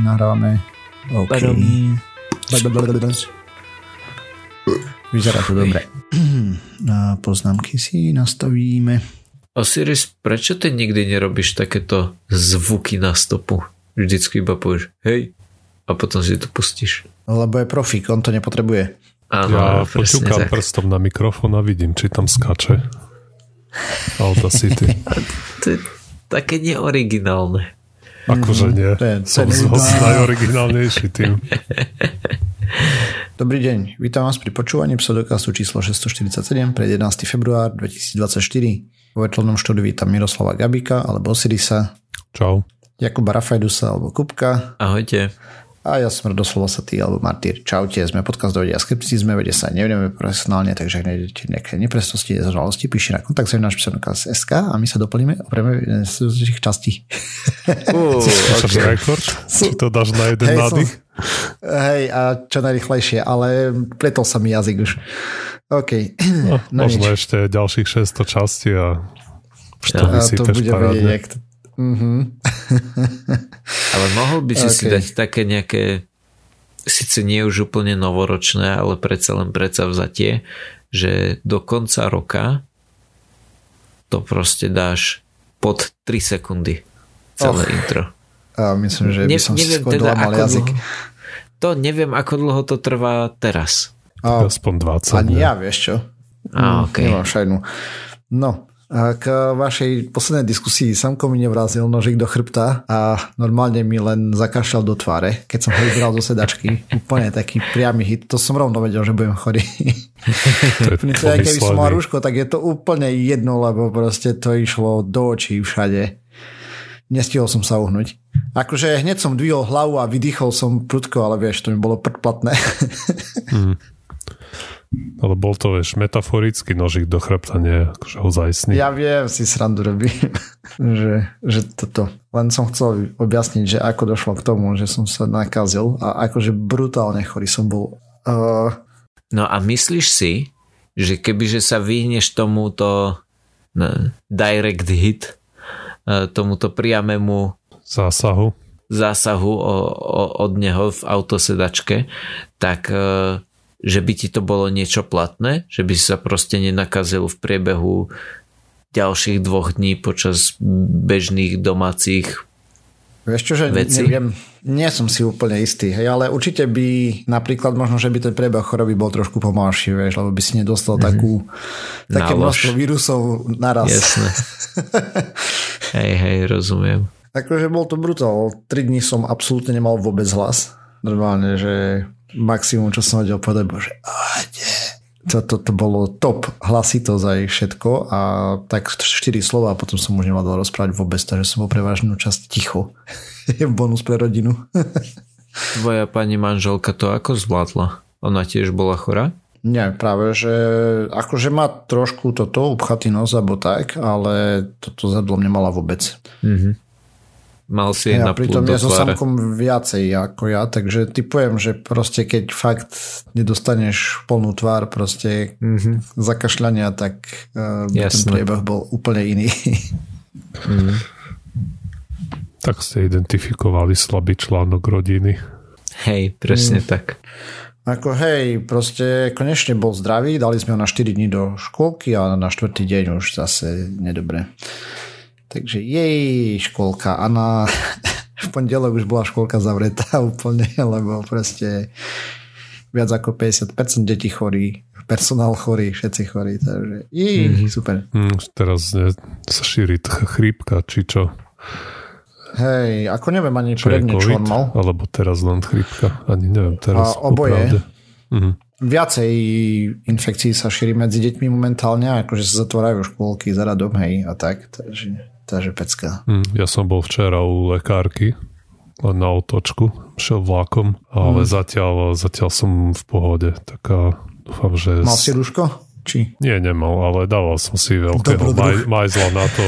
nahrávame. OK. Vyzerá to dobre. A poznámky si nastavíme. Osiris, prečo ty nikdy nerobíš takéto zvuky na stopu? Vždycky iba povieš hej a potom si to pustíš. Lebo je profík, on to nepotrebuje. Áno, ja poťukám prstom na mikrofón a vidím, či tam skače. City. to je také neoriginálne. Akože nie. Mm, Som zase najoriginálnejší tým. Dobrý deň, vítam vás pri počúvaní pseudokastu číslo 647 pre 11. február 2024. Vo vetelnom štúdiu vítam Miroslava Gabika alebo Osirisa. Čau. Jakuba Rafajdusa alebo Kupka. Ahojte. A ja som doslova sa ty, alebo Martyr. Čaute, sme podcast do vedia skepticizme, vedia sa nevedieme profesionálne, takže ak nájdete nejaké nepresnosti, znalosti, píšte na kontakt sa náš SK a my sa doplníme opreme z tých častí. Uh, okay. rekord? Či to dáš na jeden hey, nádych? hej, a čo najrychlejšie, ale pletol sa mi jazyk už. OK. No, no možno nič. ešte ďalších 600 častí a už to ja, to bude vedieť niekto. Mm-hmm. ale mohol by si okay. si dať také nejaké síce nie už úplne novoročné, ale predsa len predsa vzatie, že do konca roka to proste dáš pod 3 sekundy celé oh. intro. A myslím, že ne, by som neviem si skôr teda, mal jazyk. Dlho, to neviem, ako dlho to trvá teraz. A, Aspoň 20. Ani ja, vieš čo. A, okay. Nemám šajnu. No, k vašej poslednej diskusii Samko mi nevrazil nožik do chrbta a normálne mi len zakašľal do tváre, keď som ho vybral do sedačky. Úplne taký priamy hit. To som rovno vedel, že budem chorý. To je keby som mal rúško, tak je to úplne jedno, lebo proste to išlo do očí všade. Nestihol som sa uhnúť. Akože hneď som dvihol hlavu a vydýchol som prudko, ale vieš, to mi bolo predplatné. Hmm. Ale bol to, vieš, metaforický nožik do chrbta, nie akože ozajstný. Ja viem, si srandu robím, že, že toto. Len som chcel objasniť, že ako došlo k tomu, že som sa nakazil a akože brutálne chorý som bol. Uh... No a myslíš si, že kebyže sa vyhneš tomuto direct hit, e, tomuto priamému zásahu zásahu o, o, od neho v autosedačke, tak uh, že by ti to bolo niečo platné, že by si sa proste nenakazil v priebehu ďalších dvoch dní počas bežných domácich Vieš čo, že veci? neviem, nie som si úplne istý, hej, ale určite by napríklad možno, že by ten priebeh choroby bol trošku pomalší, vieš, lebo by si nedostal mm-hmm. takú, také množstvo vírusov naraz. Jasné. hej, hej, rozumiem. Takže bol to brutál. Tri dní som absolútne nemal vôbec hlas. Normálne, že maximum, čo som vedel povedať, bože, to, to, to bolo top hlasitosť aj všetko a tak 4 slova a potom som už nemal rozprávať vôbec, takže som bol prevažnú časť ticho. Je bonus pre rodinu. Tvoja pani manželka to ako zvládla? Ona tiež bola chorá? Nie, práve, že akože má trošku toto, upchatý nos alebo tak, ale toto zadlom nemala vôbec. Mm-hmm. Mal si ja, pritom ja so samkom viacej ako ja, takže typujem, že proste keď fakt nedostaneš plnú tvár proste mm-hmm. zakašľania, tak uh, ten priebeh bol úplne iný. mm. Tak ste identifikovali slabý článok rodiny. Hej, presne mm. tak. Ako hej, proste konečne bol zdravý, dali sme ho na 4 dní do škôlky a na 4. deň už zase nedobre. Takže jej školka a na v pondelok už bola školka zavretá úplne, lebo proste viac ako 50% detí chorí, personál chorý, všetci chorí, takže jej, mm. super. Mm, teraz ne, sa šíri chrípka, či čo? Hej, ako neviem ani predne, čo on mal. Alebo teraz len chrípka, ani neviem teraz. A oboje. Mm. Viacej infekcií sa šíri medzi deťmi momentálne, akože sa zatvárajú škôlky za radom, hej, a tak, takže takže pecka. Mm, ja som bol včera u lekárky len na otočku, šiel vlákom, ale mm. zatiaľ, zatiaľ som v pohode, tak a dúfam, že... Mal si rúško? Či? Nie, nemal, ale dával som si veľkého maj, majzla na to,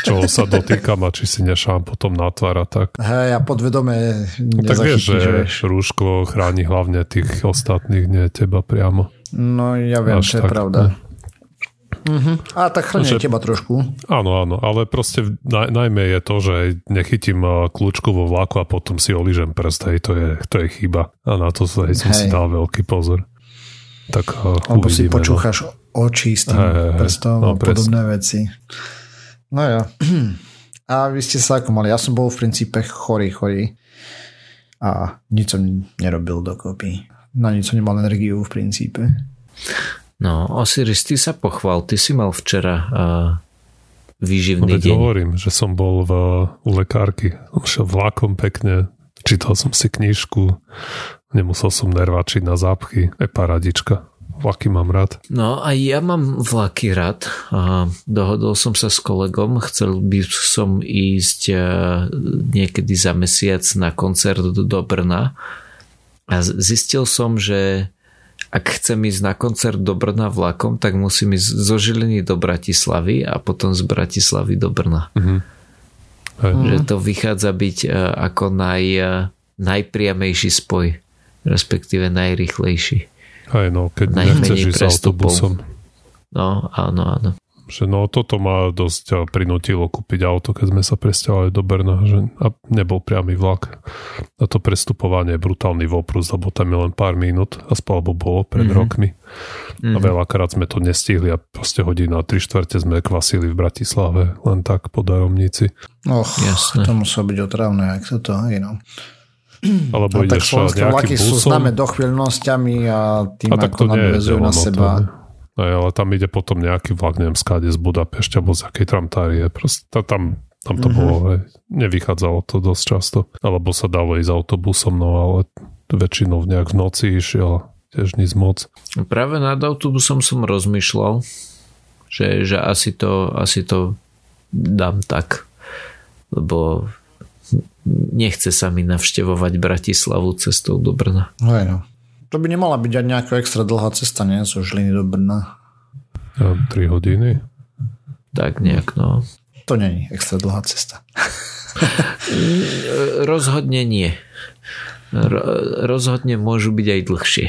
čo sa dotýkam a či si nešám potom na tvár a tak. Hej, a podvedome no, Tak vieš, že vieš. rúško chráni hlavne tých ostatných, nie teba priamo. No ja viem, Až čo je tak, pravda. Uh-huh. A tak chránia teba trošku. Áno, áno, ale proste naj, najmä je to, že nechytím uh, kľúčku vo vlaku a potom si oližem prst, hej, to je, to je chyba. A na to hej, som hej. si dal veľký pozor. Tak uh, uvidíme, si no. počúchaš no. oči s tým hej, prstom no, a podobné veci. No ja. A vy ste sa ako mali? Ja som bol v princípe chorý, chorý. A nič som nerobil dokopy. Na nič som nemal energiu v princípe. No, Osiris, ty sa pochval, ty si mal včera uh, výživný no, deň. hovorím, že som bol v, u lekárky, som šiel vlakom pekne, čítal som si knižku, nemusel som nervačiť na zápchy, je paradička. Vlaky mám rád. No a ja mám vlaky rád. Dohodol som sa s kolegom, chcel by som ísť niekedy za mesiac na koncert do Brna a zistil som, že ak chcem ísť na koncert do Brna vlakom, tak musím ísť zo Žiliny do Bratislavy a potom z Bratislavy do Brna. Mm-hmm. Že to vychádza byť e, ako naj, e, najpriamejší spoj, respektíve najrychlejší. Aj no, keď nechceš ísť autobusom. No, áno, áno že no toto ma dosť prinútilo kúpiť auto, keď sme sa presťahovali do Berna, že a nebol priamy vlak. A to prestupovanie je brutálny voprus, lebo tam je len pár minút, aspoň alebo bolo pred mm-hmm. rokmi. Mm-hmm. A mhm. veľakrát sme to nestihli a proste hodina 3 štvrte sme kvasili v Bratislave, len tak po daromnici. Och, Jasne. to muselo byť otravné, ak to je, no. Alebo no, ideš tak nejakým busom. sú známe dochvíľnosťami a tým, a ako nadvezujú na seba. To, aj, ale tam ide potom nejaký vlak, neviem, skáde z Budapešťa alebo z akej tramtárie. Proste tam, tam to mm-hmm. bolo, hej. nevychádzalo to dosť často. Alebo sa dalo ísť autobusom, no ale väčšinou nejak v noci išiel tiež nič moc. Práve nad autobusom som rozmýšľal, že, že asi, to, asi to dám tak, lebo nechce sa mi navštevovať Bratislavu cestou do Brna. Hej no. To by nemala byť aj nejaká extra dlhá cesta, nie? Zo Žiliny do Brna. Ja, 3 hodiny? Tak nejak, no. To není extra dlhá cesta. Rozhodne nie. Rozhodne môžu byť aj dlhšie.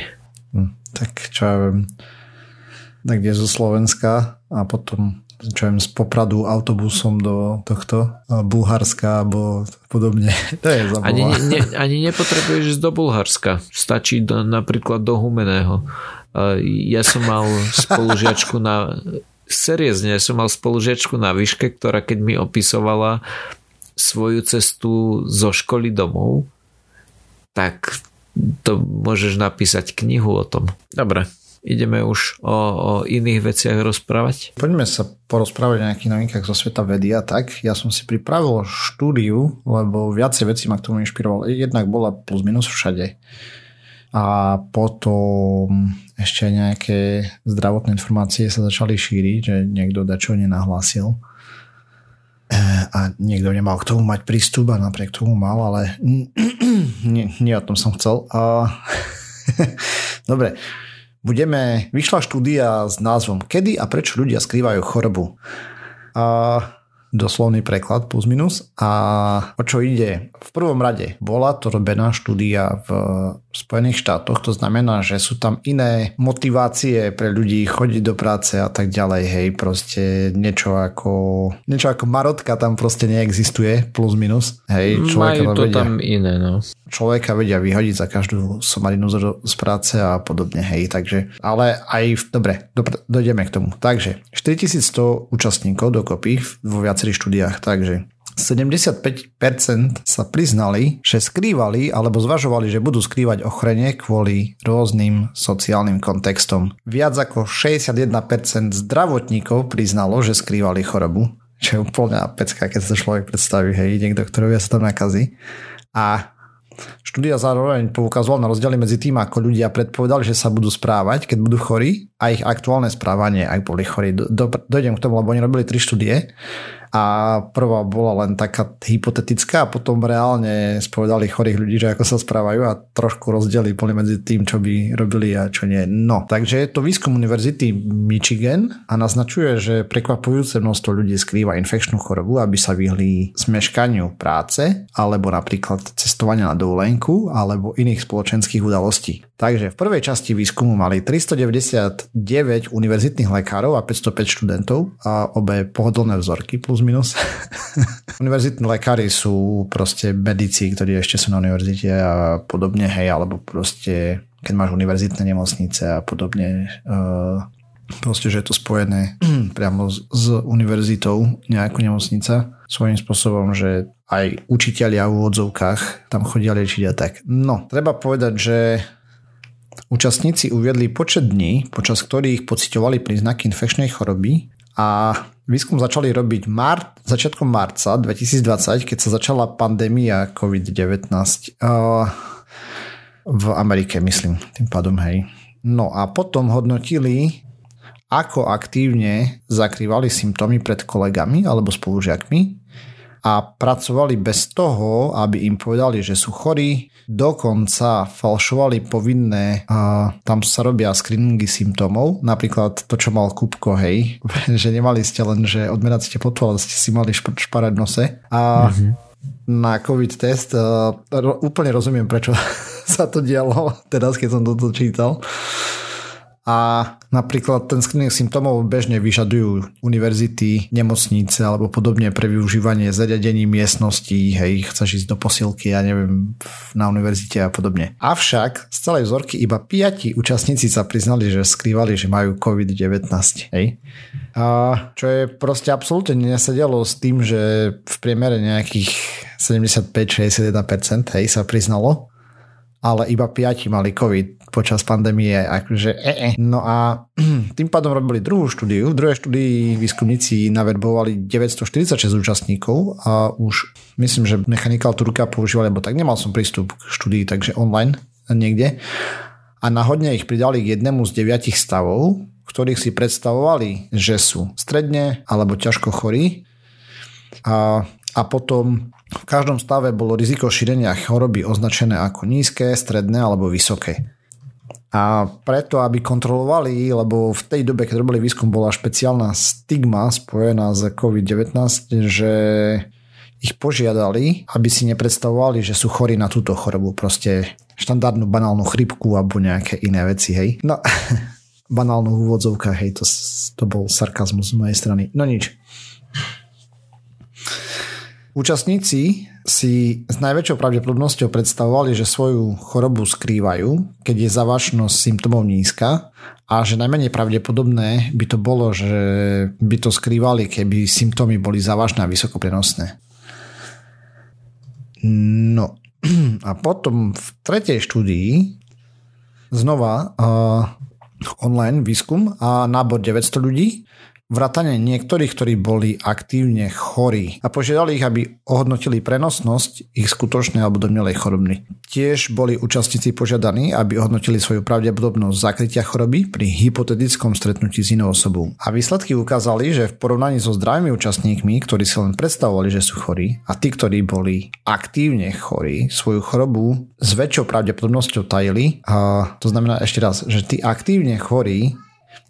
Hm, tak čo ja viem. Tak kde zo Slovenska a potom čo viem, z Popradu autobusom do tohto Bulharska alebo podobne. To je zabava. Ani, ne, ani nepotrebuješ ísť do Bulharska. Stačí do, napríklad do Humeného. Ja som mal spolužiačku na seriózne, ja som mal spolužiačku na výške, ktorá keď mi opisovala svoju cestu zo školy domov, tak to môžeš napísať knihu o tom. Dobre, ideme už o, o iných veciach rozprávať? Poďme sa porozprávať o nejakých novinkách zo sveta vedy a tak. Ja som si pripravil štúdiu, lebo viacej vecí ma k tomu inšpiroval. Jednak bola plus minus všade. A potom ešte nejaké zdravotné informácie sa začali šíriť, že niekto dačo nenahlásil e, a niekto nemal k tomu mať prístup a napriek tomu mal, ale nie, nie o tom som chcel. A... Dobre, budeme, vyšla štúdia s názvom Kedy a prečo ľudia skrývajú chorobu. A doslovný preklad plus minus. A o čo ide? V prvom rade bola to robená štúdia v Spojených štátoch, to znamená, že sú tam iné motivácie pre ľudí chodiť do práce a tak ďalej, hej, proste niečo ako niečo ako marotka tam proste neexistuje, plus minus, hej, človeka Majú to vedia, tam iné, no. Človeka vedia vyhodiť za každú somarinu z práce a podobne, hej, takže, ale aj, dobre, do, dojdeme k tomu. Takže, 4100 účastníkov dokopy vo viacerých štúdiách, takže 75% sa priznali, že skrývali alebo zvažovali, že budú skrývať ochrenie kvôli rôznym sociálnym kontextom. Viac ako 61% zdravotníkov priznalo, že skrývali chorobu, čo je úplne pecka, keď sa človek predstaví, hej, niekto, ktorý sa tam nakazí. A Štúdia zároveň poukazovala na rozdiely medzi tým, ako ľudia predpovedali, že sa budú správať, keď budú chorí a ich aktuálne správanie, ak boli chorí. Do, do, dojdem k tomu, lebo oni robili tri štúdie a prvá bola len taká hypotetická a potom reálne spovedali chorých ľudí, že ako sa správajú a trošku rozdiely boli medzi tým, čo by robili a čo nie. No, takže je to výskum Univerzity Michigan a naznačuje, že prekvapujúce množstvo ľudí skrýva infekčnú chorobu, aby sa vyhli smeškaniu práce alebo napríklad cestovania na dovolenku alebo iných spoločenských udalostí. Takže v prvej časti výskumu mali 399 univerzitných lekárov a 505 študentov a obe pohodlné vzorky plus minus. Univerzitní lekári sú proste medici, ktorí ešte sú na univerzite a podobne, hej, alebo proste keď máš univerzitné nemocnice a podobne, uh, proste, že je to spojené priamo s, s univerzitou nejakú nemocnica svojím spôsobom, že aj učiteľia v úvodzovkách tam chodia liečiť a tak. No, treba povedať, že Účastníci uviedli počet dní, počas ktorých pocitovali príznaky infekčnej choroby a výskum začali robiť mar- začiatkom marca 2020, keď sa začala pandémia COVID-19 uh, v Amerike, myslím, tým pádom, hej. No a potom hodnotili, ako aktívne zakrývali symptómy pred kolegami alebo spolužiakmi a pracovali bez toho, aby im povedali, že sú chorí, dokonca falšovali povinné, a tam sa robia screeningy symptómov, napríklad to, čo mal Kupko, hej, že nemali ste len, že odmerať ste ale ste si mali šp- šparať nose. A mm-hmm. na COVID test uh, úplne rozumiem, prečo sa to dialo teraz, keď som toto čítal a napríklad ten screening symptómov bežne vyžadujú univerzity, nemocnice alebo podobne pre využívanie zariadení miestností, hej, chceš ísť do posilky, ja neviem, na univerzite a podobne. Avšak z celej vzorky iba piati účastníci sa priznali, že skrývali, že majú COVID-19, hej. A čo je proste absolútne nesedelo s tým, že v priemere nejakých 75-61% hej, sa priznalo, ale iba piati mali COVID počas pandémie. Akože e, e. No a tým pádom robili druhú štúdiu. V druhej štúdii výskumníci naverbovali 946 účastníkov a už myslím, že Mechanical Turka používali, lebo tak nemal som prístup k štúdii, takže online niekde. A náhodne ich pridali k jednému z deviatich stavov, ktorých si predstavovali, že sú stredne alebo ťažko chorí. A, a potom v každom stave bolo riziko šírenia choroby označené ako nízke, stredné alebo vysoké. A preto, aby kontrolovali, lebo v tej dobe, keď robili výskum, bola špeciálna stigma spojená s COVID-19, že ich požiadali, aby si nepredstavovali, že sú chorí na túto chorobu. Proste štandardnú banálnu chrypku alebo nejaké iné veci, hej. No, banálnu v úvodzovkách, hej, to, to bol sarkazmus z mojej strany. No nič. Účastníci si s najväčšou pravdepodobnosťou predstavovali, že svoju chorobu skrývajú, keď je závažnosť symptómov nízka a že najmenej pravdepodobné by to bolo, že by to skrývali, keby symptómy boli závažné a vysoko prenosné. No a potom v tretej štúdii znova uh, online výskum a nábor 900 ľudí vrátane niektorých, ktorí boli aktívne chorí a požiadali ich, aby ohodnotili prenosnosť ich skutočnej alebo domnelej choroby. Tiež boli účastníci požiadaní, aby ohodnotili svoju pravdepodobnosť zakrytia choroby pri hypotetickom stretnutí s inou osobou. A výsledky ukázali, že v porovnaní so zdravými účastníkmi, ktorí si len predstavovali, že sú chorí, a tí, ktorí boli aktívne chorí, svoju chorobu s väčšou pravdepodobnosťou tajili. A to znamená ešte raz, že tí aktívne chorí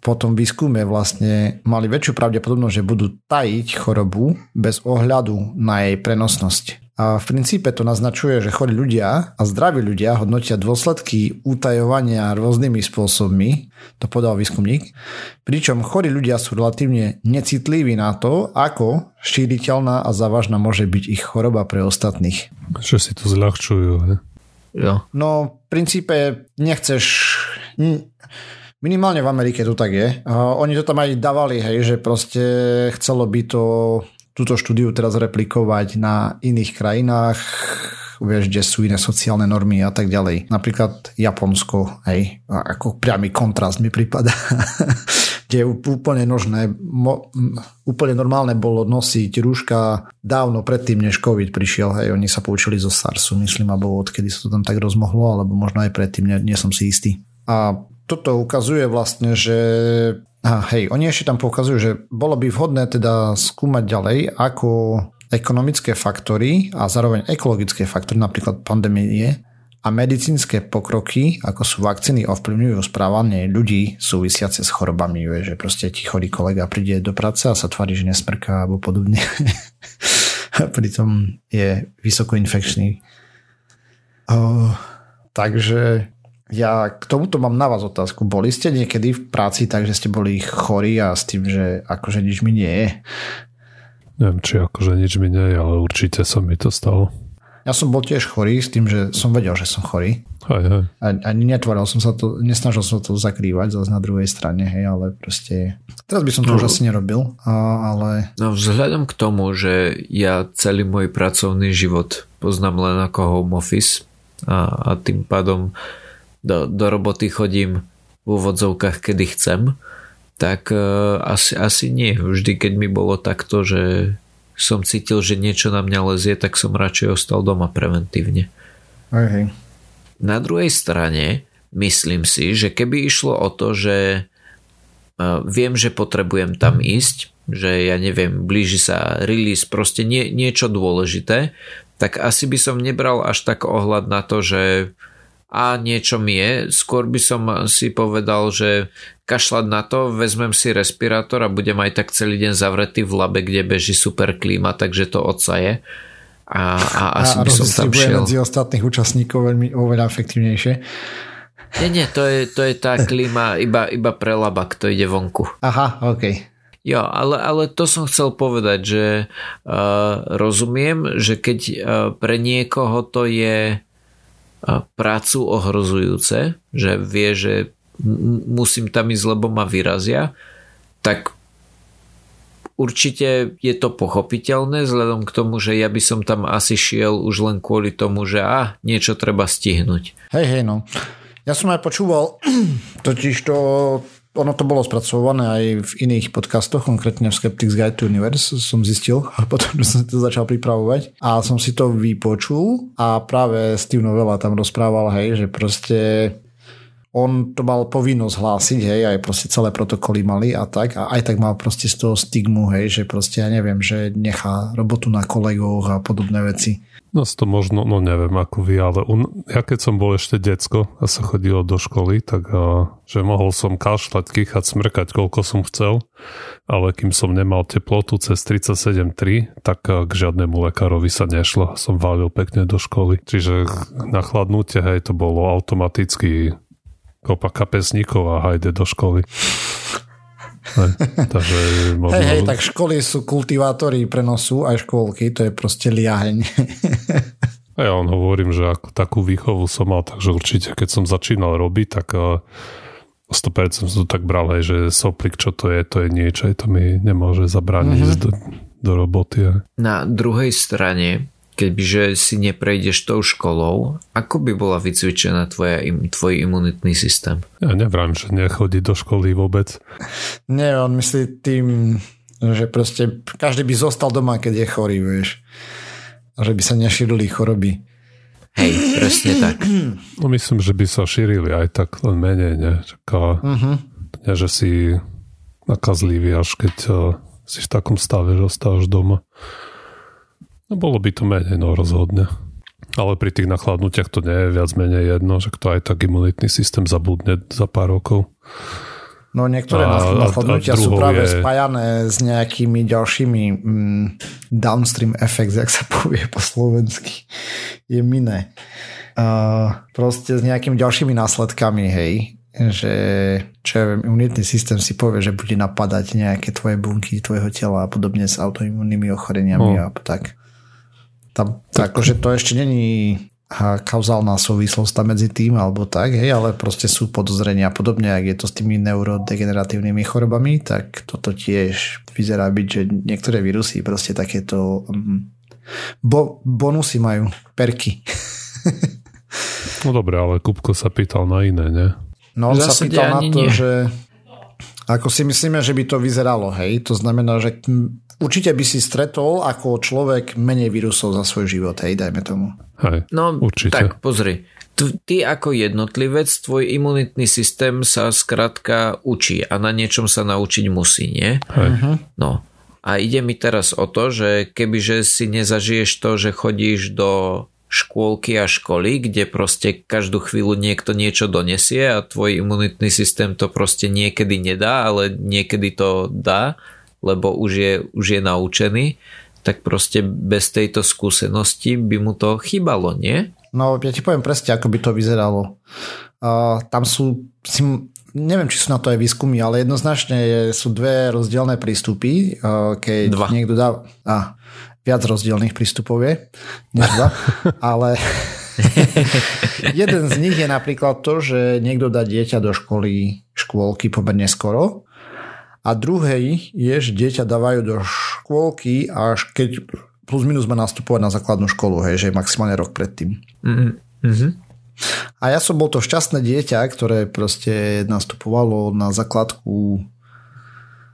po tom výskume vlastne mali väčšiu pravdepodobnosť, že budú tajiť chorobu bez ohľadu na jej prenosnosť. A v princípe to naznačuje, že chorí ľudia a zdraví ľudia hodnotia dôsledky utajovania rôznymi spôsobmi, to podal výskumník, pričom chorí ľudia sú relatívne necitliví na to, ako šíriteľná a závažná môže byť ich choroba pre ostatných. Že si to zľahčujú, ne? Jo. No, v princípe nechceš... Minimálne v Amerike to tak je. Uh, oni to tam aj dávali, hej, že proste chcelo by to túto štúdiu teraz replikovať na iných krajinách, vieš, kde sú iné sociálne normy a tak ďalej. Napríklad Japonsko, hej, ako priamy kontrast mi prípada. kde úplne nožné, mo, úplne normálne bolo nosiť rúška dávno predtým, než COVID prišiel. Hej, oni sa poučili zo SARSu, myslím, alebo odkedy sa to tam tak rozmohlo, alebo možno aj predtým, nie, nie som si istý. A toto ukazuje vlastne, že a hej, oni ešte tam poukazujú, že bolo by vhodné teda skúmať ďalej, ako ekonomické faktory a zároveň ekologické faktory, napríklad pandémie a medicínske pokroky, ako sú vakcíny, ovplyvňujú správanie ľudí súvisiace s chorobami. Vie, že proste ti chorý kolega príde do práce a sa tvári, že nesmrká alebo podobne. Pritom je vysoko infekčný. Uh, takže Ja k tomuto mám na vás otázku. Boli ste niekedy v práci tak, že ste boli chorí a s tým, že akože nič mi nie je? Neviem, či akože nič mi nie je, ale určite sa mi to stalo. Ja som bol tiež chorý s tým, že som vedel, že som chorý. Aj, aj. A, netvoril som sa to, nesnažil som to zakrývať zase na druhej strane, hej, ale proste... Teraz by som to no, už asi nerobil, a, ale... No vzhľadom k tomu, že ja celý môj pracovný život poznám len ako home office a, a tým pádom do, do roboty chodím v úvodzovkách, kedy chcem, tak uh, asi, asi nie. Vždy, keď mi bolo takto, že som cítil, že niečo na mňa lezie, tak som radšej ostal doma preventívne. Okay. Na druhej strane myslím si, že keby išlo o to, že uh, viem, že potrebujem tam ísť, že ja neviem, blíži sa release, proste nie, niečo dôležité, tak asi by som nebral až tak ohľad na to, že a niečo mi je, skôr by som si povedal, že kašľať na to, vezmem si respirátor a budem aj tak celý deň zavretý v labe, kde beží super klíma, takže to odsaje. A, a asi a by som tam šiel. medzi ostatných účastníkov veľmi oveľa efektívnejšie. Nie, nie, to je, to je tá klíma iba, iba pre laba, kto ide vonku. Aha, OK. Jo, ale, ale to som chcel povedať, že uh, rozumiem, že keď uh, pre niekoho to je prácu ohrozujúce, že vie, že musím tam ísť, lebo ma vyrazia, tak určite je to pochopiteľné vzhľadom k tomu, že ja by som tam asi šiel už len kvôli tomu, že a niečo treba stihnúť. Hej, hej, no. Ja som aj počúval, totiž to, ono to bolo spracované aj v iných podcastoch, konkrétne v Skeptics Guide to Universe som zistil a potom som to začal pripravovať. A som si to vypočul a práve Steve Novella tam rozprával, hej, že proste on to mal povinnosť hlásiť, hej, aj proste celé protokoly mali a tak a aj tak mal proste z toho stigmu, hej, že proste ja neviem, že nechá robotu na kolegoch a podobné veci. No to možno, no neviem ako vy, ale un, ja keď som bol ešte decko a sa chodilo do školy, tak a, že mohol som kašľať, kýchať, smrkať, koľko som chcel, ale kým som nemal teplotu cez 37,3, tak a, k žiadnemu lekárovi sa nešlo. Som valil pekne do školy. Čiže na chladnutie, hej, to bolo automaticky kopa kapesníkov a hajde do školy. Hej, takže možno... hej, hej, tak školy sú kultivátori prenosu, aj škôlky, to je proste liaheň. a ja on hovorím, že ako takú výchovu som mal, takže určite, keď som začínal robiť, tak 100% som to tak bral, hej, že soplik, čo to je, to je niečo, aj to mi nemôže zabrániť mm-hmm. do, do roboty. Hej. Na druhej strane, kebyže si neprejdeš tou školou, ako by bola vycvičená tvoja, tvoj imunitný systém? Ja neviem, že nechodí do školy vôbec. Nie, on myslí tým, že proste každý by zostal doma, keď je chorý, vieš. A že by sa nešírili choroby. Hej, presne tak. No myslím, že by sa šírili aj tak len menej, ne? Čaká, uh-huh. nie, že si nakazlivý, až keď uh, si v takom stave, že ostávaš doma. No bolo by to menej, no rozhodne. Ale pri tých nachladnutiach to nie je viac menej jedno, že kto aj tak imunitný systém zabudne za pár rokov. No niektoré a, nachladnutia sú práve je... spájané s nejakými ďalšími mm, downstream effects, jak sa povie po slovensky. Je miné. Uh, proste s nejakými ďalšími následkami, hej že čo ja viem, imunitný systém si povie, že bude napadať nejaké tvoje bunky tvojho tela a podobne s autoimunnými ochoreniami oh. a tak. Tam, tak, akože to ešte není kauzálna súvislosť tam medzi tým alebo tak, hej, ale proste sú podozrenia podobne, ak je to s tými neurodegeneratívnymi chorobami, tak toto tiež vyzerá byť, že niektoré vírusy proste takéto um, bo, bonusy majú, perky. no dobre, ale Kupko sa pýtal na iné, ne? No on sa pýtal na to, nie. že ako si myslíme, že by to vyzeralo, hej, to znamená, že určite by si stretol ako človek menej vírusov za svoj život, hej, dajme tomu. Hej, no, určite. tak pozri. Ty ako jednotlivec, tvoj imunitný systém sa skrátka učí a na niečom sa naučiť musí, nie? Hej. Mhm. No. A ide mi teraz o to, že kebyže si nezažiješ to, že chodíš do škôlky a školy, kde proste každú chvíľu niekto niečo donesie a tvoj imunitný systém to proste niekedy nedá, ale niekedy to dá, lebo už je, už je naučený, tak proste bez tejto skúsenosti by mu to chýbalo, nie? No, ja ti poviem presne, ako by to vyzeralo. Uh, tam sú, si, neviem, či sú na to aj výskumy, ale jednoznačne je, sú dve rozdielne prístupy. Uh, keď dva. niekto dá... A, viac rozdielných prístupov je, než dva, ale jeden z nich je napríklad to, že niekto dá dieťa do školy, škôlky pomerne skoro a druhý je, že dieťa dávajú do škôlky až keď plus minus má nastupovať na základnú školu, hej, že maximálne rok predtým. Mm-hmm. A ja som bol to šťastné dieťa, ktoré proste nastupovalo na základku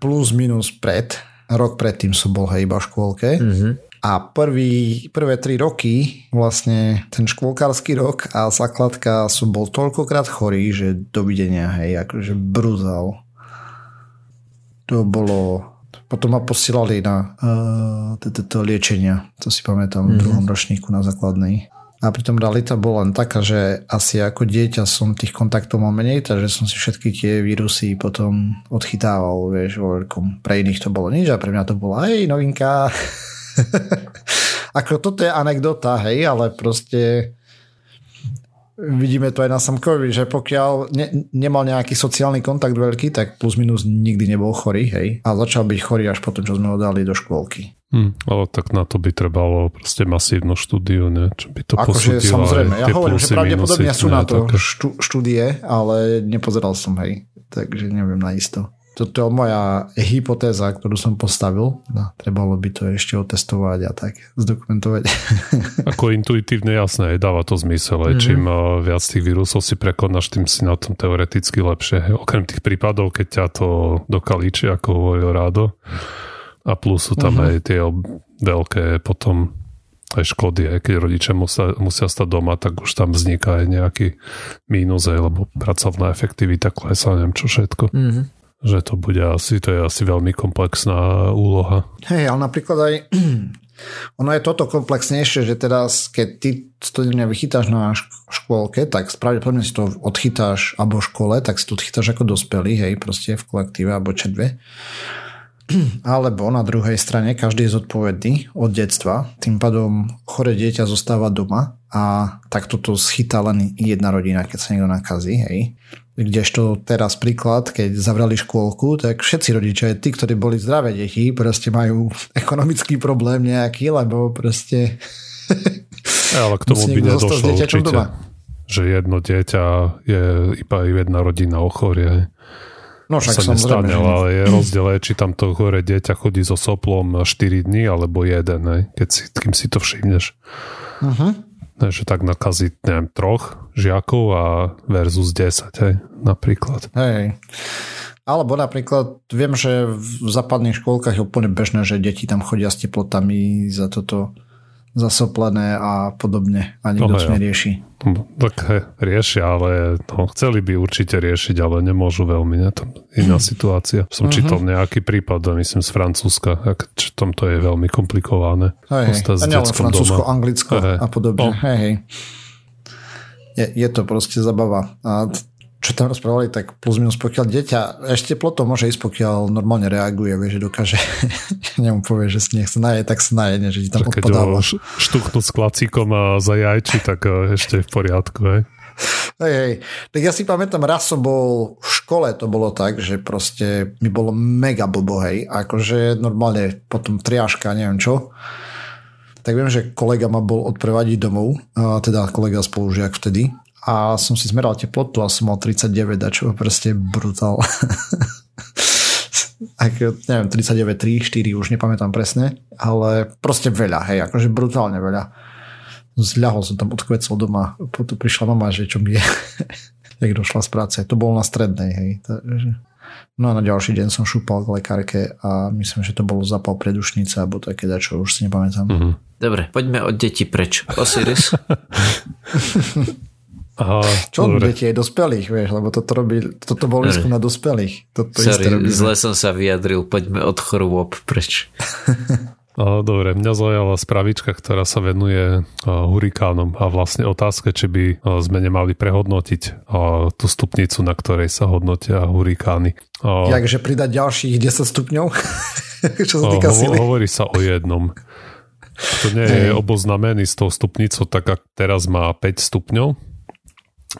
plus minus pred. Rok predtým som bol hej iba v škôlke. Mm-hmm. A prvý, prvé tri roky, vlastne ten škôlkársky rok a základka som bol toľkokrát chorý, že dovidenia, hej, akože brúzal. To bolo potom ma posielali na uh, liečenia, to si pamätám, v mhm. druhom ročníku na základnej. A pritom realita bola len taká, že asi ako dieťa som tých kontaktov mal menej, takže som si všetky tie vírusy potom odchytával, vieš, vo veľkom. Pre iných to bolo nič a pre mňa to bola hej, novinka. ako toto je anekdota, hej, ale proste vidíme to aj na Samkovi, že pokiaľ ne, nemal nejaký sociálny kontakt veľký, tak plus minus nikdy nebol chorý, hej. A začal byť chorý až potom, čo sme ho dali do škôlky. Hmm, ale tak na to by trebalo proste masívnu štúdiu, ne? Čo by to akože, samozrejme, ja hovorím, že pravdepodobne sú na to štú, štúdie, ale nepozeral som, hej. Takže neviem na isto. Toto je moja hypotéza, ktorú som postavil. No, trebalo by to ešte otestovať a tak zdokumentovať. Ako intuitívne jasné, dáva to zmysel. Mm-hmm. Čím eh, viac tých vírusov si prekonáš, tým si na tom teoreticky lepšie. Okrem tých prípadov, keď ťa to dokalíči, ako hovoril Rádo. A plus sú tam mm-hmm. aj tie veľké potom aj škody, aj keď rodičia musia, musia stať doma, tak už tam vzniká aj nejaký mínus, aj, lebo pracovná efektivita klesá, neviem čo všetko. Mm-hmm že to bude asi, to je asi veľmi komplexná úloha. Hej, ale napríklad aj ono je toto komplexnejšie, že teraz, keď ty to vychytáš na škôlke, tak pravdepodobne si to odchytáš, alebo v škole, tak si to odchytáš ako dospelý, hej, proste v kolektíve, alebo četve. Alebo na druhej strane každý je zodpovedný od detstva, tým pádom chore dieťa zostáva doma a takto to schytá len jedna rodina, keď sa niekto nakazí, hej. Kdežto teraz príklad, keď zavrali škôlku, tak všetci rodičia, tí, ktorí boli zdravé deti, proste majú ekonomický problém nejaký, lebo proste... Ale k tomu by nedošlo určite, doma. že jedno dieťa je iba jedna rodina ochorie. No však sa nestane, ale je rozdiel, či tam to hore dieťa chodí so soplom 4 dní alebo jeden, keď si, kým si to všimneš. Uh-huh že tak nakaziť, neviem, troch žiakov a versus 10, hej, napríklad. Hej. Alebo napríklad, viem, že v západných škôlkach je úplne bežné, že deti tam chodia s teplotami za toto zasoplené a podobne a nikto no, to nerieši. No, tak he, riešia, ale no, chceli by určite riešiť, ale nemôžu veľmi. Ne? To iná hmm. situácia. Som uh-huh. čítal nejaký prípad, myslím z Francúzska, ak, čo tam to je veľmi komplikované. Hej, hej. A nielen Francúzsko, doma. Anglicko hej. a podobne. Oh. Hej, hej. Je, je to proste zabava. A čo tam rozprávali, tak plus minus pokiaľ dieťa, ešte ploto môže ísť, pokiaľ normálne reaguje, vie, že dokáže, nemu povie, že si nech sa naje, tak sa naje, že ti tam Keď odpadáva. Keď štuchnú s klacíkom a za jajči, tak eh, ešte je v poriadku, hej. Hej, hej. Tak ja si pamätám, raz som bol v škole, to bolo tak, že proste mi bolo mega blbo, hej. Akože normálne potom triaška, neviem čo. Tak viem, že kolega ma bol odprevadiť domov, teda kolega spolužiak vtedy a som si zmeral teplotu a som mal 39 a čo proste brutál. Ak, neviem, 39, 3, 4, už nepamätám presne, ale proste veľa, hej, akože brutálne veľa. Zľahol som tam, odkvecol doma, potom prišla mama, že čo mi je, jak došla z práce. To bolo na strednej, hej. Takže... No a na ďalší deň som šúpal k lekárke a myslím, že to bolo zapal predušnice alebo také dačo, už si nepamätám. Mm-hmm. Dobre, poďme od detí preč. Osiris. Aha, Čo dobre. deti aj dospelých, vieš, lebo toto, robí, toto bol výskum na dospelých. Toto Sorry, zle som sa vyjadril, poďme od chorôb preč. Dobre, mňa zaujala spravička, ktorá sa venuje hurikánom a vlastne otázka, či by sme nemali prehodnotiť tú stupnicu, na ktorej sa hodnotia hurikány. Jakže pridať ďalších 10 stupňov? Čo sa týka ho, Hovorí sa o jednom. To nie je oboznamený s tou stupnicou, tak ak teraz má 5 stupňov,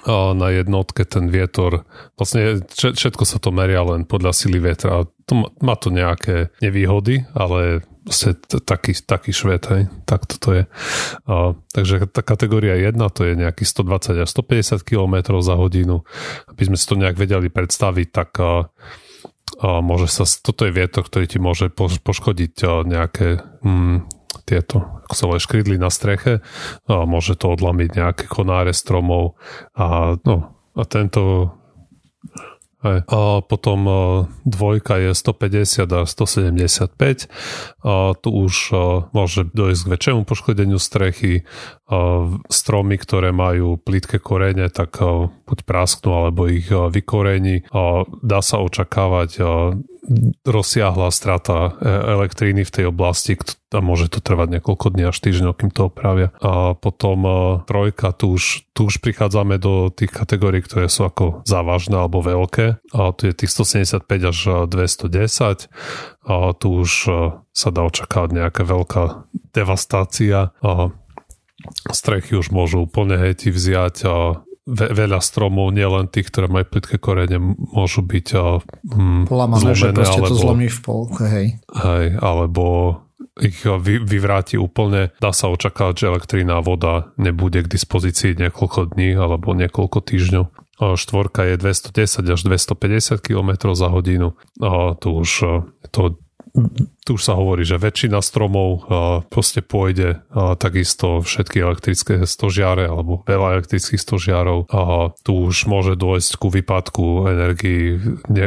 na jednotke ten vietor, vlastne všetko sa to meria len podľa sily vetra. To, má to nejaké nevýhody, ale taký, taký švet, hej, tak toto je. A, takže tá kategória 1 to je nejaký 120 až 150 km za hodinu. Aby sme si to nejak vedeli predstaviť, tak a, a môže sa, toto je vietor, ktorý ti môže poškodiť nejaké mm, tieto, ako sa škrydly na streche a môže to odlamiť nejaké konáre stromov a no, a tento Hej. A potom dvojka je 150 a 175. A tu už môže dojsť k väčšiemu poškodeniu strechy. A stromy, ktoré majú plítke korene, tak buď prasknú, alebo ich vykorení. A dá sa očakávať rozsiahla strata e, elektriny v tej oblasti a môže to trvať niekoľko dní až týždňov, kým to opravia. A potom e, trojka, tu už, tu už prichádzame do tých kategórií, ktoré sú ako závažné alebo veľké. A tu je tých 175 až 210. A tu už e, sa dá očakávať nejaká veľká devastácia. A strechy už môžu úplne hejti vziať a ve, veľa stromov, nielen tých, ktoré majú plitké korene, môžu byť hm, Polamané, že proste alebo, to zlomí v polke, hej. Hej, alebo ich vy, vyvráti úplne. Dá sa očakávať, že elektrina a voda nebude k dispozícii niekoľko dní alebo niekoľko týždňov. A štvorka je 210 až 250 km za hodinu. A tu už to tu už sa hovorí, že väčšina stromov proste pôjde takisto všetky elektrické stožiare alebo veľa elektrických stožiarov. A tu už môže dôjsť ku výpadku energii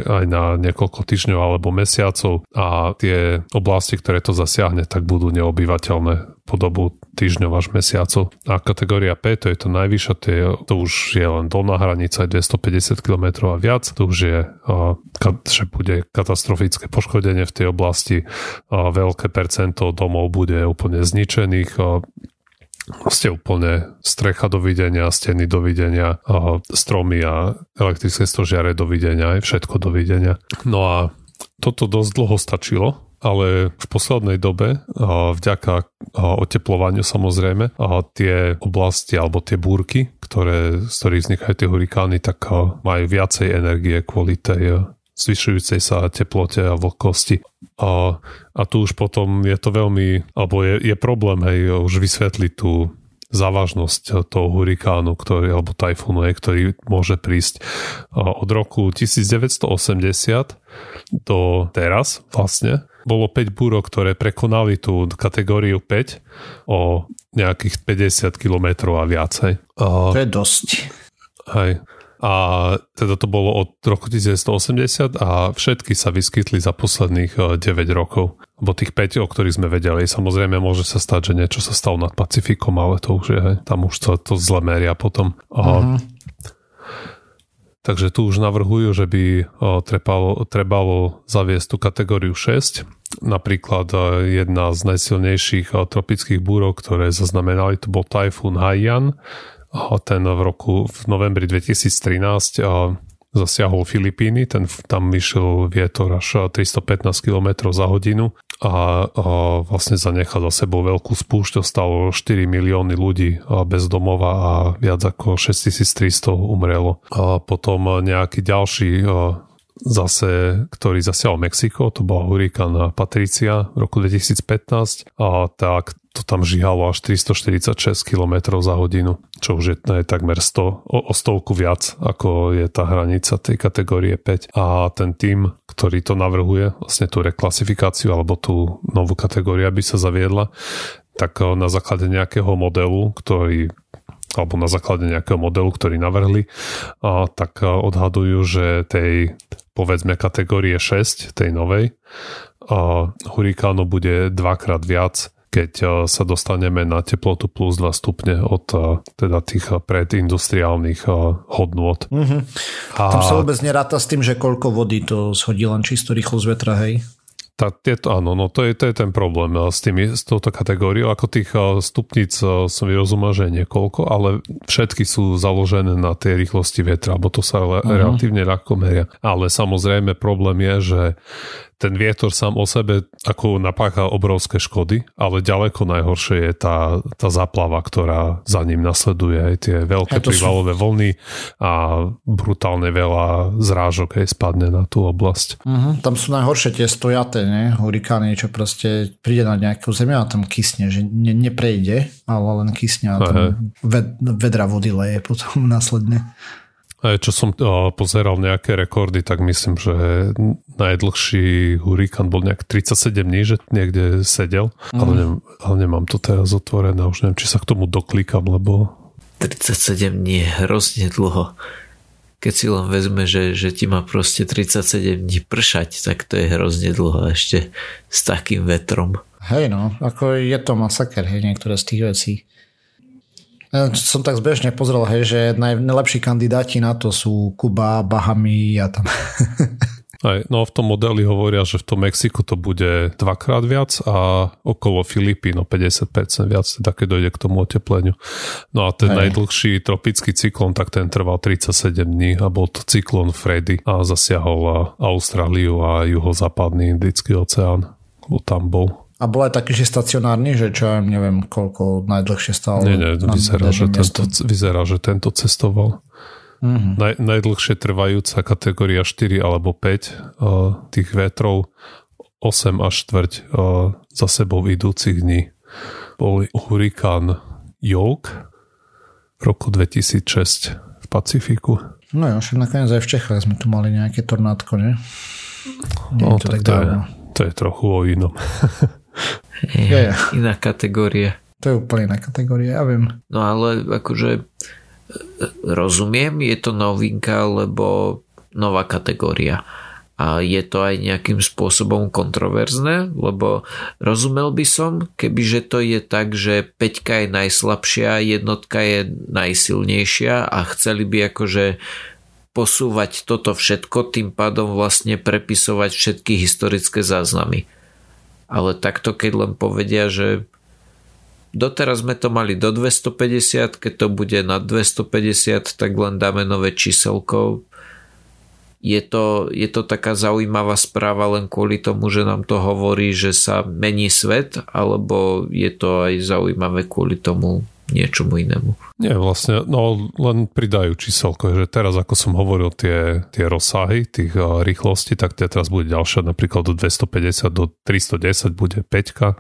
aj na niekoľko týždňov alebo mesiacov a tie oblasti, ktoré to zasiahne, tak budú neobyvateľné po dobu týždňov až mesiacov. A kategória P, to je to najvyššie, to, je, to už je len dolná hranica, 250 km a viac, to už je, že bude katastrofické poškodenie v tej oblasti, veľké percento domov bude úplne zničených, ste úplne strecha dovidenia, steny dovidenia, stromy a elektrické stožiare dovidenia, aj všetko dovidenia. No a toto dosť dlho stačilo, ale v poslednej dobe, vďaka oteplovaniu samozrejme, tie oblasti alebo tie búrky, ktoré, z ktorých vznikajú tie hurikány, tak majú viacej energie kvôli tej zvyšujúcej sa teplote a vlhkosti. A, a tu už potom je to veľmi, alebo je, je problém hej, už vysvetliť tú závažnosť toho hurikánu, ktorý, alebo tajfúnu, ktorý môže prísť od roku 1980 do teraz vlastne. Bolo 5 búrok, ktoré prekonali tú kategóriu 5 o nejakých 50 km a viacej. To je dosť. Hej. A teda to bolo od roku 1980 a všetky sa vyskytli za posledných 9 eh, rokov. Bo tých 5, o ktorých sme vedeli, samozrejme môže sa stať, že niečo sa stalo nad Pacifikom, ale to už je, tam už to, to zle meria potom. Uh-huh. Takže tu už navrhujú, že by trebalo, trebalo zaviesť tú kategóriu 6. Napríklad eh, jedna z najsilnejších tropických búrov, ktoré zaznamenali, to bol tajfún Haiyan, ten v roku v novembri 2013 zasiahol Filipíny, ten tam vyšiel vietor až 315 km za hodinu a, a vlastne zanechal za sebou veľkú spúšť, stalo 4 milióny ľudí bez domova a viac ako 6300 umrelo. A potom nejaký ďalší zase, ktorý zasiahol Mexiko, to bola hurikán Patricia v roku 2015 a tak to tam žihalo až 346 km za hodinu, čo už je, je takmer 100, o, o stovku viac, ako je tá hranica tej kategórie 5. A ten tým, ktorý to navrhuje, vlastne tú reklasifikáciu alebo tú novú kategóriu, aby sa zaviedla, tak eh, na základe nejakého modelu, ktorý alebo na základe nejakého modelu, ktorý navrhli, a tak eh, odhadujú, že tej povedzme kategórie 6, tej novej, a hurikánu bude dvakrát viac keď eh, sa dostaneme na teplotu plus 2 stupne od eh, teda tých eh, predindustriálnych hodnôt. Mm-hmm. A... Tam sa vôbec neráta s tým, že koľko vody to shodí len čisto rýchlo z vetra, hej? Tá, tieto, áno, no to je, to je ten problém s, tými, s touto kategóriou. Ako tých stupníc som vyrozumel, že je niekoľko, ale všetky sú založené na tej rýchlosti vetra, bo to sa uh-huh. relatívne ľahko meria. Ale samozrejme problém je, že ten vietor sám o sebe ako napácha obrovské škody, ale ďaleko najhoršie je tá, tá zaplava, ktorá za ním nasleduje. Aj tie veľké prívalové sú... vlny a brutálne veľa zrážok aj spadne na tú oblasť. Uh-huh. Tam sú najhoršie tie stojaté, ne? hurikány, čo proste príde na nejakú zemi a tam kysne, že ne, neprejde, ale len kysne a tam ved, vedra vody leje potom následne. Aj čo som uh, pozeral nejaké rekordy, tak myslím, že najdlhší hurikán bol nejak 37 dní, že niekde sedel, mm. ale, ne, ale nemám to teraz otvorené, už neviem, či sa k tomu doklikam, lebo... 37 dní je hrozne dlho. Keď si len vezme, že, že ti má proste 37 dní pršať, tak to je hrozne dlho ešte s takým vetrom. Hej no, ako je to masaker, hej, niektoré z tých vecí. Ja som tak zbežne pozrel, hej, že najlepší kandidáti na to sú Kuba, Bahamy a tam. Aj, no v tom modeli hovoria, že v tom Mexiku to bude dvakrát viac a okolo Filipín o 50% viac, teda keď dojde k tomu otepleniu. No a ten Aj. najdlhší tropický cyklón, tak ten trval 37 dní a bol to cyklón Freddy a zasiahol Austráliu a juhozápadný Indický oceán. Tam bol. A bol aj taký, že stacionárny, že čo ja neviem, koľko najdlhšie stál. Nie, nie, vyzerá, že tento, vyzerá, že tento cestoval. Mm-hmm. Naj, najdlhšie trvajúca kategória 4 alebo 5 uh, tých vetrov 8 až 4 uh, za sebou idúcich dní. Bol hurikán Yoke v roku 2006 v Pacifiku. No jo, však nakoniec aj v Čechách sme tu mali nejaké tornádko, nie? No, to, tak to, je, to je trochu o inom. Je, ja, ja. Iná kategória. To je úplne iná kategória, ja viem. No ale akože rozumiem, je to novinka, lebo nová kategória. A je to aj nejakým spôsobom kontroverzné, lebo rozumel by som, kebyže to je tak, že peťka je najslabšia, jednotka je najsilnejšia a chceli by akože posúvať toto všetko, tým pádom vlastne prepisovať všetky historické záznamy ale takto keď len povedia, že doteraz sme to mali do 250, keď to bude na 250, tak len dáme nové číselko. Je to, je to taká zaujímavá správa len kvôli tomu, že nám to hovorí, že sa mení svet, alebo je to aj zaujímavé kvôli tomu, niečomu inému. Nie, vlastne, no len pridajú číselko, že teraz ako som hovoril tie, tie rozsahy tých uh, rýchlostí, tak tie teraz bude ďalšia, napríklad do 250 do 310 bude 5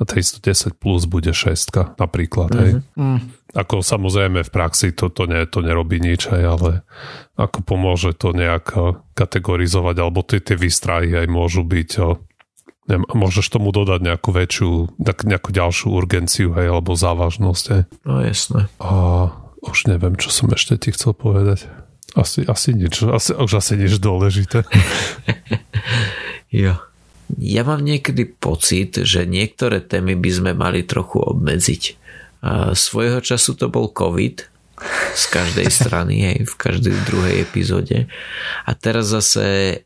a 310 plus bude 6 napríklad, mm-hmm. hej. Mm. Ako samozrejme v praxi to, to, ne, to nerobí nič, hej, ale ako pomôže to nejak kategorizovať, alebo tie, tie výstrahy aj môžu byť neviem, môžeš tomu dodať nejakú väčšiu, nejakú ďalšiu urgenciu, hej, alebo závažnosť, hej. No jasné. A už neviem, čo som ešte ti chcel povedať. Asi, asi nič, asi, už asi nič dôležité. jo. Ja mám niekedy pocit, že niektoré témy by sme mali trochu obmedziť. A svojho času to bol COVID, z každej strany, hej, v každej druhej epizóde. A teraz zase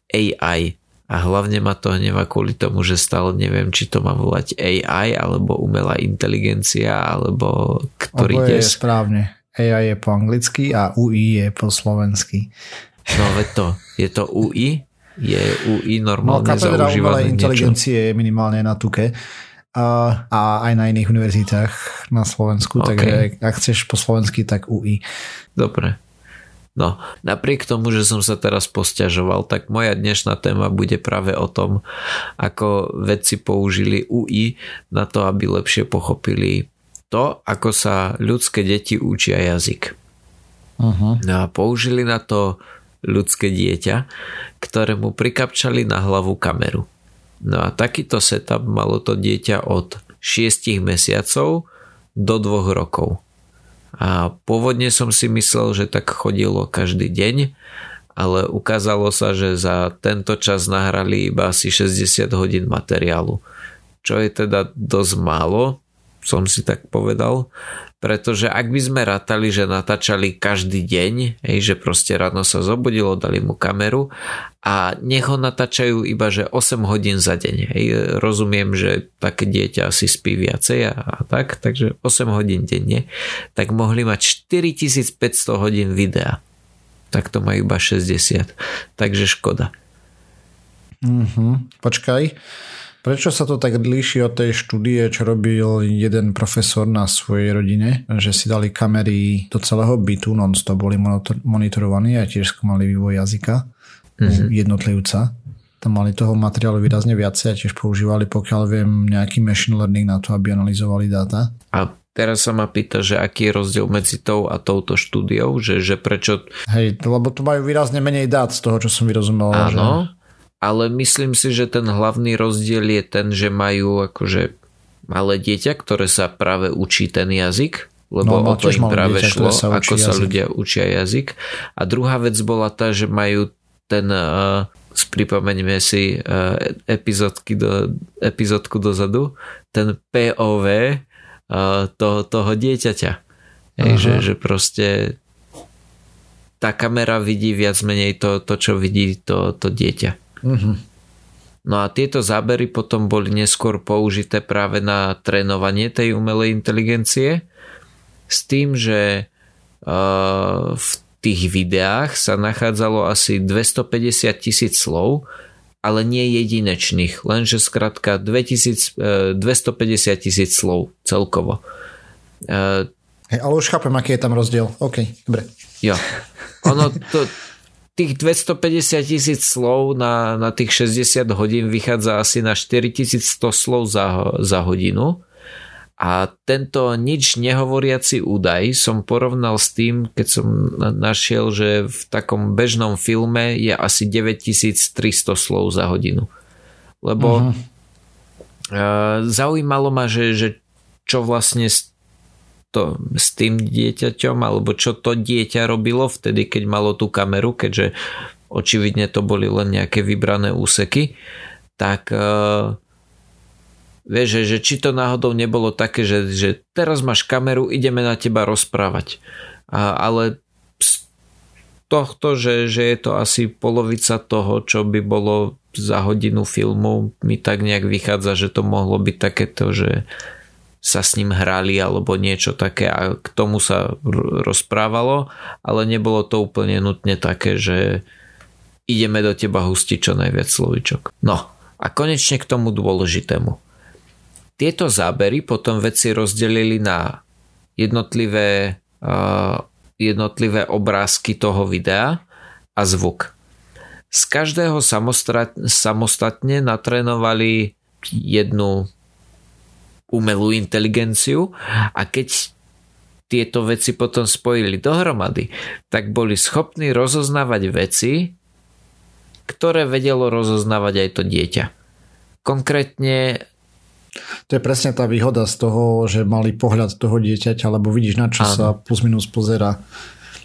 AI a hlavne ma to hneva kvôli tomu, že stále neviem, či to má volať AI alebo umelá inteligencia alebo ktorý Oboje je správne. AI je po anglicky a UI je po slovensky. No veď to, je to UI? Je UI normálne no, zaužívané inteligencie je minimálne na tuke a, a aj na iných univerzitách na Slovensku, okay. takže ak chceš po slovensky, tak UI. Dobre. No, napriek tomu, že som sa teraz posťažoval, tak moja dnešná téma bude práve o tom, ako vedci použili UI na to, aby lepšie pochopili to, ako sa ľudské deti učia jazyk. Uh-huh. No a použili na to ľudské dieťa, ktorému prikapčali na hlavu kameru. No a takýto setup malo to dieťa od 6 mesiacov do 2 rokov. A pôvodne som si myslel, že tak chodilo každý deň, ale ukázalo sa, že za tento čas nahrali iba asi 60 hodín materiálu. Čo je teda dosť málo, som si tak povedal, pretože ak by sme rátali, že natáčali každý deň, hej, že proste ráno sa zobudilo, dali mu kameru a nech ho natáčajú iba, že 8 hodín za deň. Hej. Rozumiem, že také dieťa asi spí viacej a, a tak, takže 8 hodín denne, tak mohli mať 4500 hodín videa. Tak to majú iba 60. Takže škoda. Uh-huh. Počkaj, prečo sa to tak líši od tej štúdie, čo robil jeden profesor na svojej rodine, že si dali kamery do celého bytu non-stop, boli monitorovaní a tiež skúmali vývoj jazyka uh-huh. jednotlivca. Tam mali toho materiálu výrazne viacej a tiež používali, pokiaľ viem, nejaký machine learning na to, aby analyzovali dáta. A Teraz sa ma pýta, že aký je rozdiel medzi tou a touto štúdiou, že, že prečo... Hej, lebo tu majú výrazne menej dát z toho, čo som vyrozumel. Áno, že... ale myslím si, že ten hlavný rozdiel je ten, že majú akože malé dieťa, ktoré sa práve učí ten jazyk, lebo no, o to im práve dieťa, šlo, sa ako jazyk. sa ľudia učia jazyk. A druhá vec bola tá, že majú ten... Uh, pripomeňme si uh, epizódky do, epizódku dozadu, ten POV toho, toho dieťaťa. Hej, že, že proste tá kamera vidí viac menej to, to čo vidí to, to dieťa. Uh-huh. No a tieto zábery potom boli neskôr použité práve na trénovanie tej umelej inteligencie s tým, že uh, v tých videách sa nachádzalo asi 250 tisíc slov, ale nie jedinečných, lenže skrátka 250 tisíc slov celkovo. E, hey, ale už chápem, aký je tam rozdiel. OK, dobre. Jo. Ono to, tých 250 tisíc slov na, na tých 60 hodín vychádza asi na 4100 slov za, za hodinu a tento nič nehovoriaci údaj som porovnal s tým, keď som našiel, že v takom bežnom filme je asi 9300 slov za hodinu. Lebo uh-huh. zaujímalo ma, že, že čo vlastne to, s tým dieťaťom, alebo čo to dieťa robilo vtedy, keď malo tú kameru, keďže očividne to boli len nejaké vybrané úseky, tak uh, Vieš, že, že či to náhodou nebolo také, že, že teraz máš kameru, ideme na teba rozprávať. A, ale z tohto, že, že je to asi polovica toho, čo by bolo za hodinu filmu, mi tak nejak vychádza, že to mohlo byť takéto, že sa s ním hrali alebo niečo také a k tomu sa rozprávalo, ale nebolo to úplne nutne také, že ideme do teba hustiť čo najviac slovičok. No a konečne k tomu dôležitému. Tieto zábery potom vedci rozdelili na jednotlivé, uh, jednotlivé obrázky toho videa a zvuk. Z každého samostatne natrénovali jednu umelú inteligenciu a keď tieto veci potom spojili dohromady, tak boli schopní rozoznávať veci, ktoré vedelo rozoznávať aj to dieťa. Konkrétne to je presne tá výhoda z toho, že mali pohľad toho dieťaťa, lebo vidíš na čo Áno. sa plus minus pozera.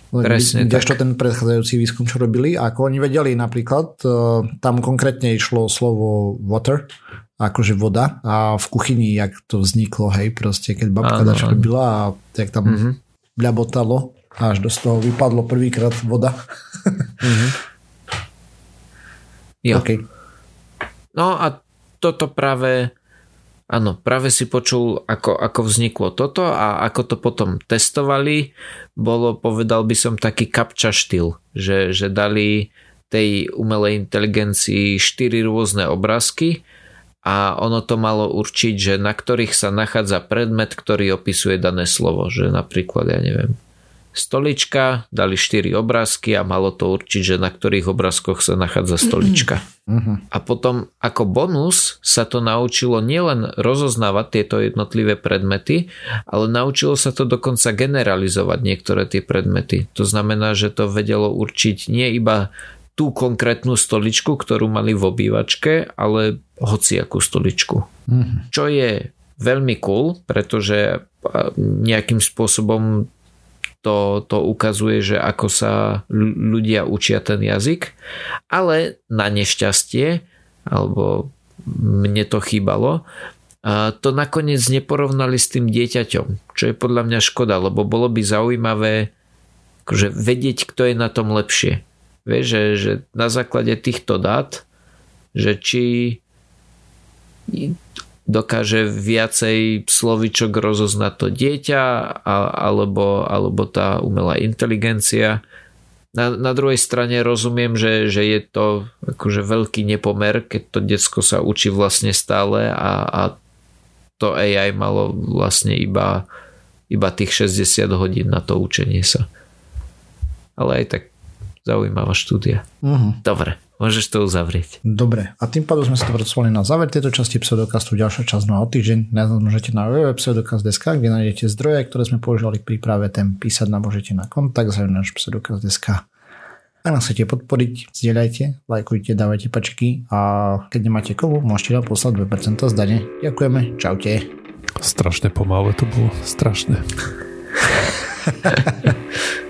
Presne to ten predchádzajúci výskum, čo robili, ako oni vedeli napríklad, e, tam konkrétne išlo slovo water, akože voda a v kuchyni, jak to vzniklo, hej, proste keď babka dačo robila a tak tam mm-hmm. bľabotalo a až do toho vypadlo prvýkrát voda. mm-hmm. Jo. Okay. No a toto práve Áno, práve si počul, ako, ako vzniklo toto a ako to potom testovali, bolo, povedal by som, taký kapča štýl, že, že dali tej umelej inteligencii štyri rôzne obrázky a ono to malo určiť, že na ktorých sa nachádza predmet, ktorý opisuje dané slovo, že napríklad, ja neviem, stolička, dali 4 obrázky a malo to určiť, že na ktorých obrázkoch sa nachádza stolička. A potom ako bonus sa to naučilo nielen rozoznávať tieto jednotlivé predmety, ale naučilo sa to dokonca generalizovať niektoré tie predmety. To znamená, že to vedelo určiť nie iba tú konkrétnu stoličku, ktorú mali v obývačke, ale hociakú stoličku. Uh-huh. Čo je veľmi cool, pretože nejakým spôsobom to, to ukazuje, že ako sa ľudia učia ten jazyk, ale na nešťastie, alebo mne to chýbalo, a to nakoniec neporovnali s tým dieťaťom, čo je podľa mňa škoda, lebo bolo by zaujímavé akože vedieť, kto je na tom lepšie. Vieš, že, že na základe týchto dát, že či dokáže viacej slovičok rozoznať to dieťa a, alebo, alebo tá umelá inteligencia na, na druhej strane rozumiem, že, že je to akože veľký nepomer, keď to decko sa učí vlastne stále a, a to AI malo vlastne iba, iba tých 60 hodín na to učenie sa. Ale aj tak zaujímavá štúdia. Uh-huh. Dobre, môžeš to uzavrieť. Dobre, a tým pádom sme sa to vrcovali na záver tejto časti pseudokastu. Ďalšia časť no o týždeň. Nás môžete na www.pseudokast.sk, kde nájdete zdroje, ktoré sme používali k príprave tém. Písať nám môžete na kontakt náš pseudokast.sk. Ak nás chcete podporiť, zdieľajte, lajkujte, dávajte pačky a keď nemáte kovu, môžete nám poslať 2% zdane. Ďakujeme, čaute. Strašne pomalé to bolo, strašne.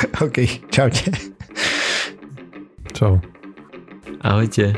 OK, čaute. Čau. Ahojte.